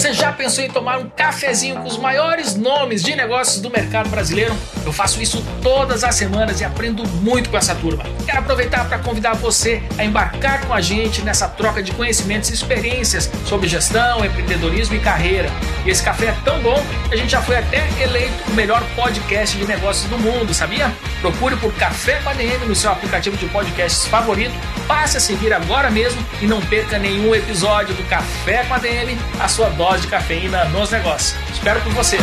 Você já pensou em tomar um cafezinho com os maiores nomes de negócios do mercado brasileiro? Eu faço isso todas as semanas e aprendo muito com essa turma. Quero aproveitar para convidar você a embarcar com a gente nessa troca de conhecimentos e experiências sobre gestão, empreendedorismo e carreira. E esse café é tão bom que a gente já foi até eleito o melhor podcast de negócios do mundo, sabia? Procure por Café com a DM no seu aplicativo de podcasts favorito, passe a seguir agora mesmo e não perca nenhum episódio do Café com a DM, a sua dose de cafeína nos negócios. Espero por você.